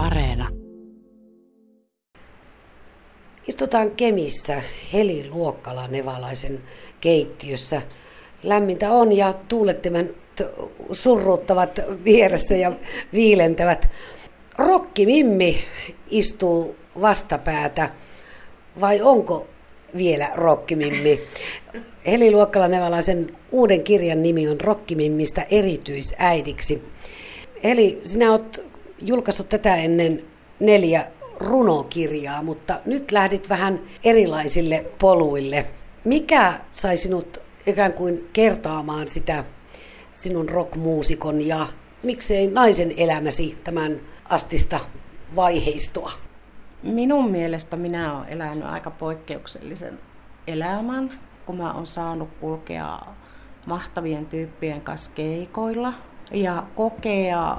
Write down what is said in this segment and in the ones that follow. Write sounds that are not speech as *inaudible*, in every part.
Areena. Istutaan Kemissä Heli Luokkala Nevalaisen keittiössä. Lämmintä on ja tuulettimen surruuttavat vieressä ja viilentävät. Rokki Mimmi istuu vastapäätä vai onko vielä Rokkimimmi? Heli Luokkala Nevalaisen uuden kirjan nimi on Rokkimimmistä erityisäidiksi. Eli sinä olet julkaissut tätä ennen neljä runokirjaa, mutta nyt lähdit vähän erilaisille poluille. Mikä sai sinut ikään kuin kertaamaan sitä sinun rockmuusikon ja miksei naisen elämäsi tämän astista vaiheistua? Minun mielestä minä olen elänyt aika poikkeuksellisen elämän, kun mä oon saanut kulkea mahtavien tyyppien kanssa keikoilla ja kokea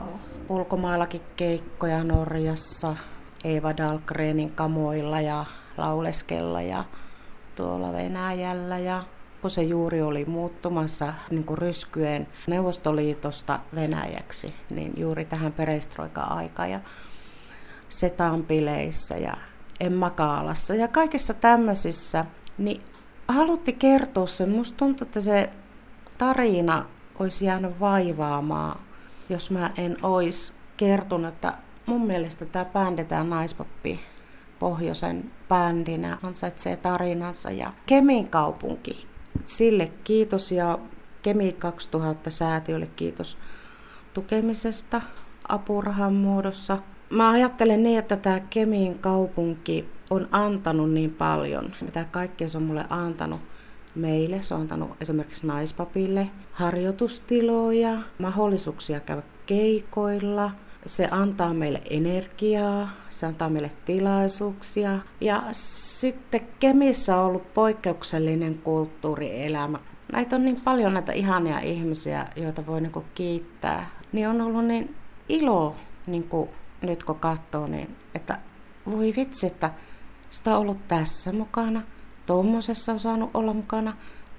ulkomaillakin keikkoja Norjassa, Eva Dahlgrenin kamoilla ja lauleskella ja tuolla Venäjällä ja kun se juuri oli muuttumassa niin kuin ryskyen Neuvostoliitosta Venäjäksi, niin juuri tähän perestroika-aikaan ja Setan bileissä ja Emma Kaalassa ja kaikissa tämmöisissä, niin halutti kertoa sen. Musta tuntuu, että se tarina olisi jäänyt vaivaamaan, jos mä en olisi kertonut, että mun mielestä tämä bändi, tämä naispappi pohjoisen bändinä ansaitsee tarinansa ja Kemin kaupunki. Sille kiitos ja Kemi 2000 säätiölle kiitos tukemisesta apurahan muodossa. Mä ajattelen niin, että tämä Kemin kaupunki on antanut niin paljon, mitä kaikkea se on mulle antanut meille. Se on antanut esimerkiksi naispapille harjoitustiloja, mahdollisuuksia käydä keikoilla. Se antaa meille energiaa, se antaa meille tilaisuuksia. Ja sitten Kemissä on ollut poikkeuksellinen kulttuurielämä. Näitä on niin paljon näitä ihania ihmisiä, joita voi niinku kiittää. Niin on ollut niin ilo, niinku, nyt kun katsoo, niin, että voi vitsi, että sitä on ollut tässä mukana, tuommoisessa on saanut olla mukana,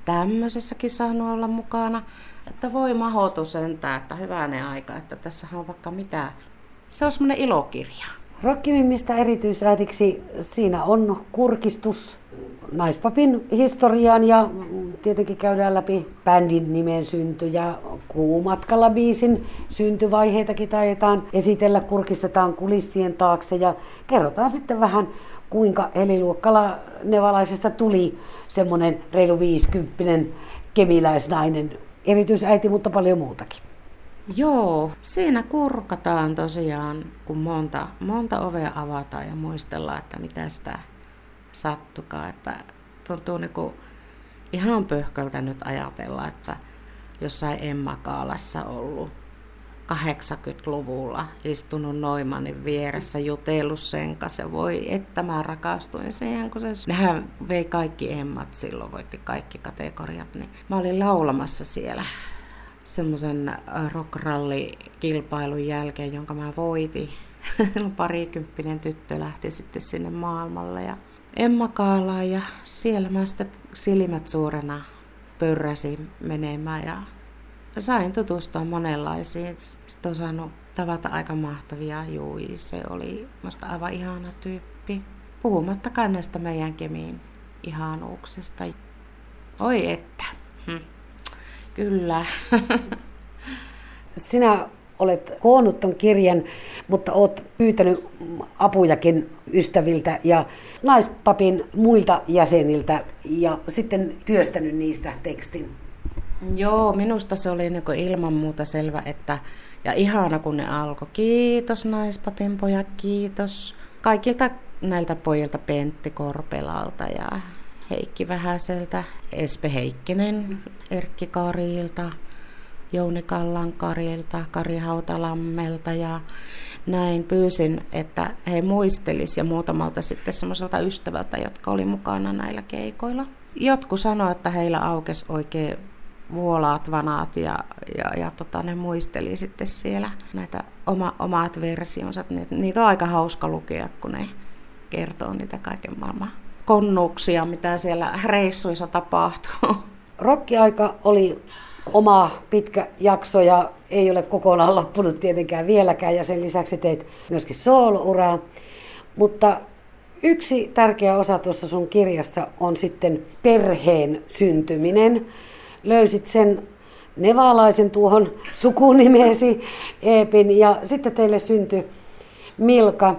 tämmöisessäkin saanut olla mukana. Että voi mahotu sentään, että hyvänä aika, että tässä on vaikka mitä. Se on semmoinen ilokirja. Rokkimimmistä erityisäidiksi siinä on kurkistus naispapin historiaan ja tietenkin käydään läpi bändin nimen synty ja kuumatkalla biisin syntyvaiheitakin taitetaan esitellä, kurkistetaan kulissien taakse ja kerrotaan sitten vähän kuinka Heliluokkala Nevalaisesta tuli semmoinen reilu 50 kemiläisnainen erityisäiti, mutta paljon muutakin. Joo, siinä kurkataan tosiaan, kun monta, monta ovea avataan ja muistellaan, että mitä sitä sattukaa. Että tuntuu niin kuin ihan pöhköltä nyt ajatella, että jossain Emma Kaalassa ollut 80-luvulla istunut Noimanin vieressä, jutellut sen kanssa. Voi, että mä rakastuin siihen, kun se... Nehän vei kaikki emmat silloin, voitti kaikki kategoriat. Niin mä olin laulamassa siellä semmoisen rockralli-kilpailun jälkeen, jonka mä voitin. *laughs* Parikymppinen tyttö lähti sitten sinne maailmalle ja Emma Kaalaa ja siellä mä sitten silmät suurena pörräsin menemään ja sain tutustua monenlaisiin. Sitten on saanut tavata aika mahtavia Jui. Se oli musta aivan ihana tyyppi. Puhumattakaan näistä meidän kemiin ihanuuksista. Oi että. Hm. Kyllä. *laughs* Sinä olet koonnut ton kirjan, mutta olet pyytänyt apujakin ystäviltä ja naispapin muilta jäseniltä ja sitten työstänyt niistä tekstin. Joo, minusta se oli niin ilman muuta selvä, että ja ihana kun ne alkoi. Kiitos naispapin pojat, kiitos. Kaikilta näiltä pojilta Pentti Korpelalta ja Heikki Vähäseltä, Espe Heikkinen, Erkki Karilta, Jouni Kallankarilta, Kari Hautalammelta ja näin pyysin, että he muistelis ja muutamalta sitten semmoiselta ystävältä, jotka oli mukana näillä keikoilla. Jotkut sanoivat, että heillä aukesi oikein vuolaat vanaat ja, ja, ja tota, ne muisteli sitten siellä näitä oma, omat versionsa. Niitä on aika hauska lukea, kun ne kertoo niitä kaiken maailman konnuuksia, mitä siellä reissuissa tapahtuu. *laughs* Rokkiaika oli oma pitkä jakso ja ei ole kokonaan loppunut tietenkään vieläkään ja sen lisäksi teit myöskin soolouraa. Mutta yksi tärkeä osa tuossa sun kirjassa on sitten perheen syntyminen. Löysit sen nevalaisen tuohon sukunimeesi Eepin ja sitten teille syntyi Milka,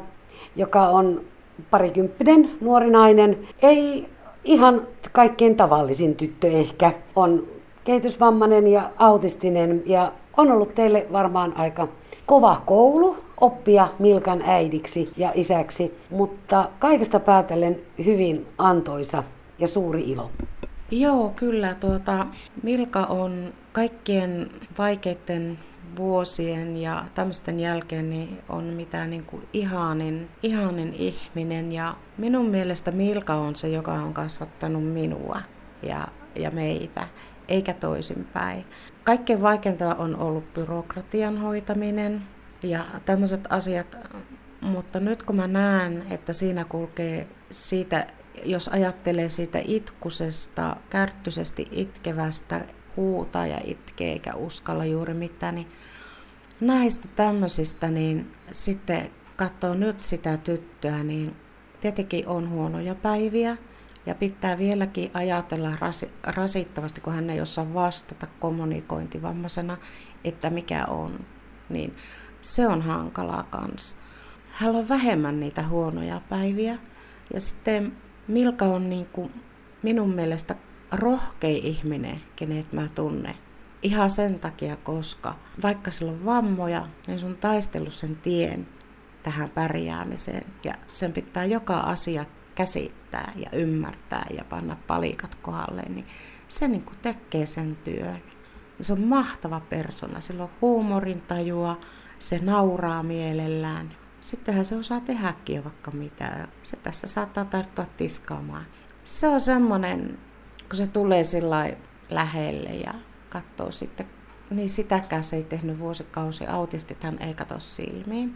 joka on parikymppinen nuori nainen. Ei ihan kaikkein tavallisin tyttö ehkä. On kehitysvammainen ja autistinen ja on ollut teille varmaan aika kova koulu oppia Milkan äidiksi ja isäksi, mutta kaikesta päätellen hyvin antoisa ja suuri ilo. Joo, kyllä. Tuota, Milka on kaikkien vaikeiden vuosien ja tämmöisten jälkeen niin on mitä niin kuin ihanin, ihanin ihminen. Ja minun mielestä Milka on se, joka on kasvattanut minua ja, ja meitä, eikä toisinpäin. Kaikkein vaikeinta on ollut byrokratian hoitaminen ja tämmöiset asiat, mutta nyt kun mä näen, että siinä kulkee siitä, jos ajattelee siitä itkusesta, kärttyisesti itkevästä, huutaa ja itkee eikä uskalla juuri mitään, niin näistä tämmöisistä, niin sitten katsoo nyt sitä tyttöä, niin tietenkin on huonoja päiviä ja pitää vieläkin ajatella rasittavasti, kun hän ei osaa vastata kommunikointivammaisena, että mikä on. Niin se on hankalaa kans. Hän on vähemmän niitä huonoja päiviä. Ja sitten Milka on niin kuin minun mielestä rohkei ihminen, kenet mä tunnen. Ihan sen takia, koska vaikka sillä on vammoja, niin sun taistellut sen tien tähän pärjäämiseen. Ja sen pitää joka asia käsittää ja ymmärtää ja panna palikat kohdalle, niin se niin kuin tekee sen työn. Se on mahtava persona, sillä on huumorintajua, se nauraa mielellään. Sittenhän se osaa tehdäkin vaikka mitä. Se tässä saattaa tarttua tiskaamaan. Se on semmoinen, kun se tulee sillä lähelle ja katsoo sitten, niin sitäkään se ei tehnyt vuosikausi. Autistit hän ei katso silmiin.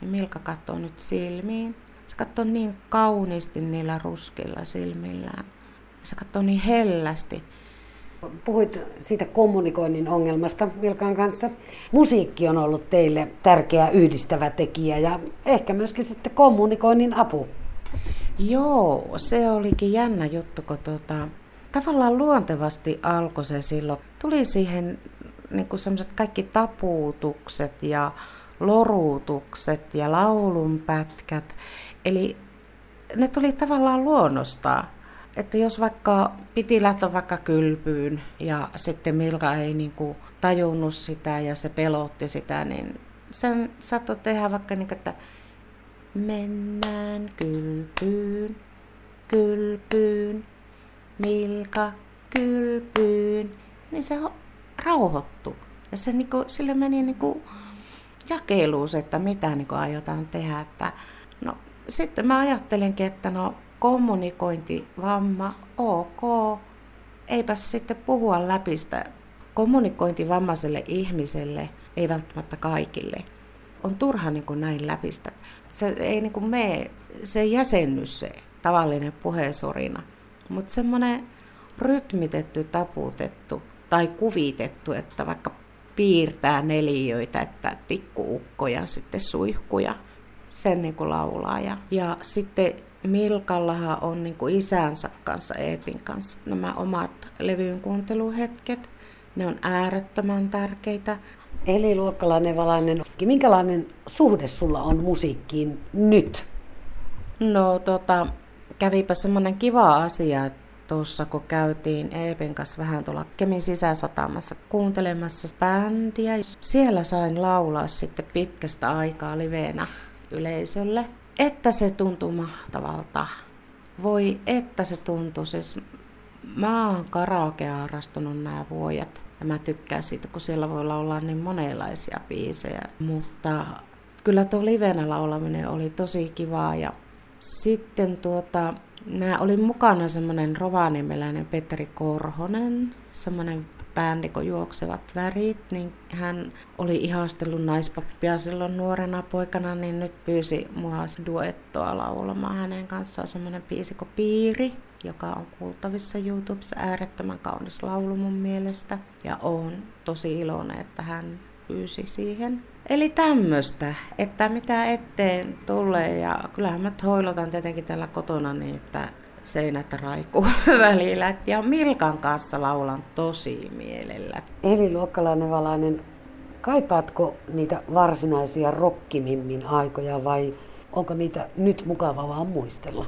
Niin Milka katsoo nyt silmiin. Se katsoo niin kauniisti niillä ruskeilla silmillään. Se katsoo niin hellästi. Puhuit siitä kommunikoinnin ongelmasta Vilkan kanssa. Musiikki on ollut teille tärkeä yhdistävä tekijä ja ehkä myöskin sitten kommunikoinnin apu. Joo, se olikin jännä juttu, kun tuota, tavallaan luontevasti alkoi se silloin. Tuli siihen niin semmoiset kaikki tapuutukset ja lorutukset ja laulunpätkät. Eli ne tuli tavallaan luonnostaan että jos vaikka piti lähteä vaikka kylpyyn ja sitten Milka ei niin kuin tajunnut sitä ja se pelotti sitä, niin sen saattoi tehdä vaikka niin, että mennään kylpyyn, kylpyyn, Milka kylpyyn, niin se rauhoittui. Ja se niin kuin, sille meni niin kuin jakeluus, että mitä niin kuin aiotaan tehdä. Että, no, sitten mä ajattelinkin, että no kommunikointivamma, ok, eipä sitten puhua läpi sitä kommunikointivammaiselle ihmiselle, ei välttämättä kaikille. On turha niin kuin näin läpistä. Se ei niin kuin mene, se ei jäsenny se tavallinen puheesorina, mutta semmoinen rytmitetty, taputettu tai kuvitettu, että vaikka piirtää neliöitä, että tikkuukko ja sitten suihkuja, sen niin kuin laulaa. Ja, ja sitten Milkallahan on niin kuin isänsä kanssa, Eepin kanssa, nämä omat levyyn kuunteluhetket. Ne on äärettömän tärkeitä. Eli luokkalainen valainen, minkälainen suhde sulla on musiikkiin nyt? No tota, kävipä semmoinen kiva asia, tuossa kun käytiin Eepin kanssa vähän tuolla Kemin sisäsatamassa kuuntelemassa bändiä. Siellä sain laulaa sitten pitkästä aikaa liveenä yleisölle että se tuntuu mahtavalta. Voi että se tuntuu. Siis mä oon karaokea harrastunut nämä vuodet. Ja mä tykkään siitä, kun siellä voi laulaa niin monenlaisia biisejä. Mutta kyllä tuo livenä laulaminen oli tosi kivaa. Ja sitten tuota, mä olin mukana semmoinen rovaniemeläinen Petteri Korhonen, semmoinen bändi, juoksevat värit, niin hän oli ihastellut naispappia silloin nuorena poikana, niin nyt pyysi mua duettoa laulamaan hänen kanssaan semmoinen biisi Piiri, joka on kuultavissa YouTubessa. Äärettömän kaunis laulu mun mielestä. Ja on tosi iloinen, että hän pyysi siihen. Eli tämmöistä, että mitä eteen tulee. Ja kyllähän mä hoilotan tietenkin tällä kotona niin, että seinät raikuu *laughs* välillä. Ja Milkan kanssa laulan tosi mielellä. Eli luokkalainen valainen, kaipaatko niitä varsinaisia rokkimimmin aikoja vai onko niitä nyt mukava vaan muistella?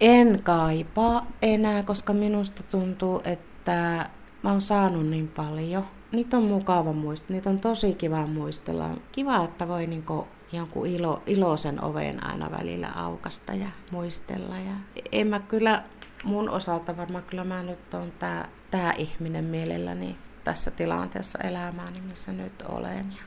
En kaipaa enää, koska minusta tuntuu, että mä oon saanut niin paljon. Niitä on mukava muistella, niitä on tosi kiva muistella. Kiva, että voi niinku jonkun ilo, iloisen oven aina välillä aukasta ja muistella. Ja en mä kyllä mun osalta varmaan kyllä mä nyt on tää, tää ihminen mielelläni tässä tilanteessa elämääni, missä nyt olen. Ja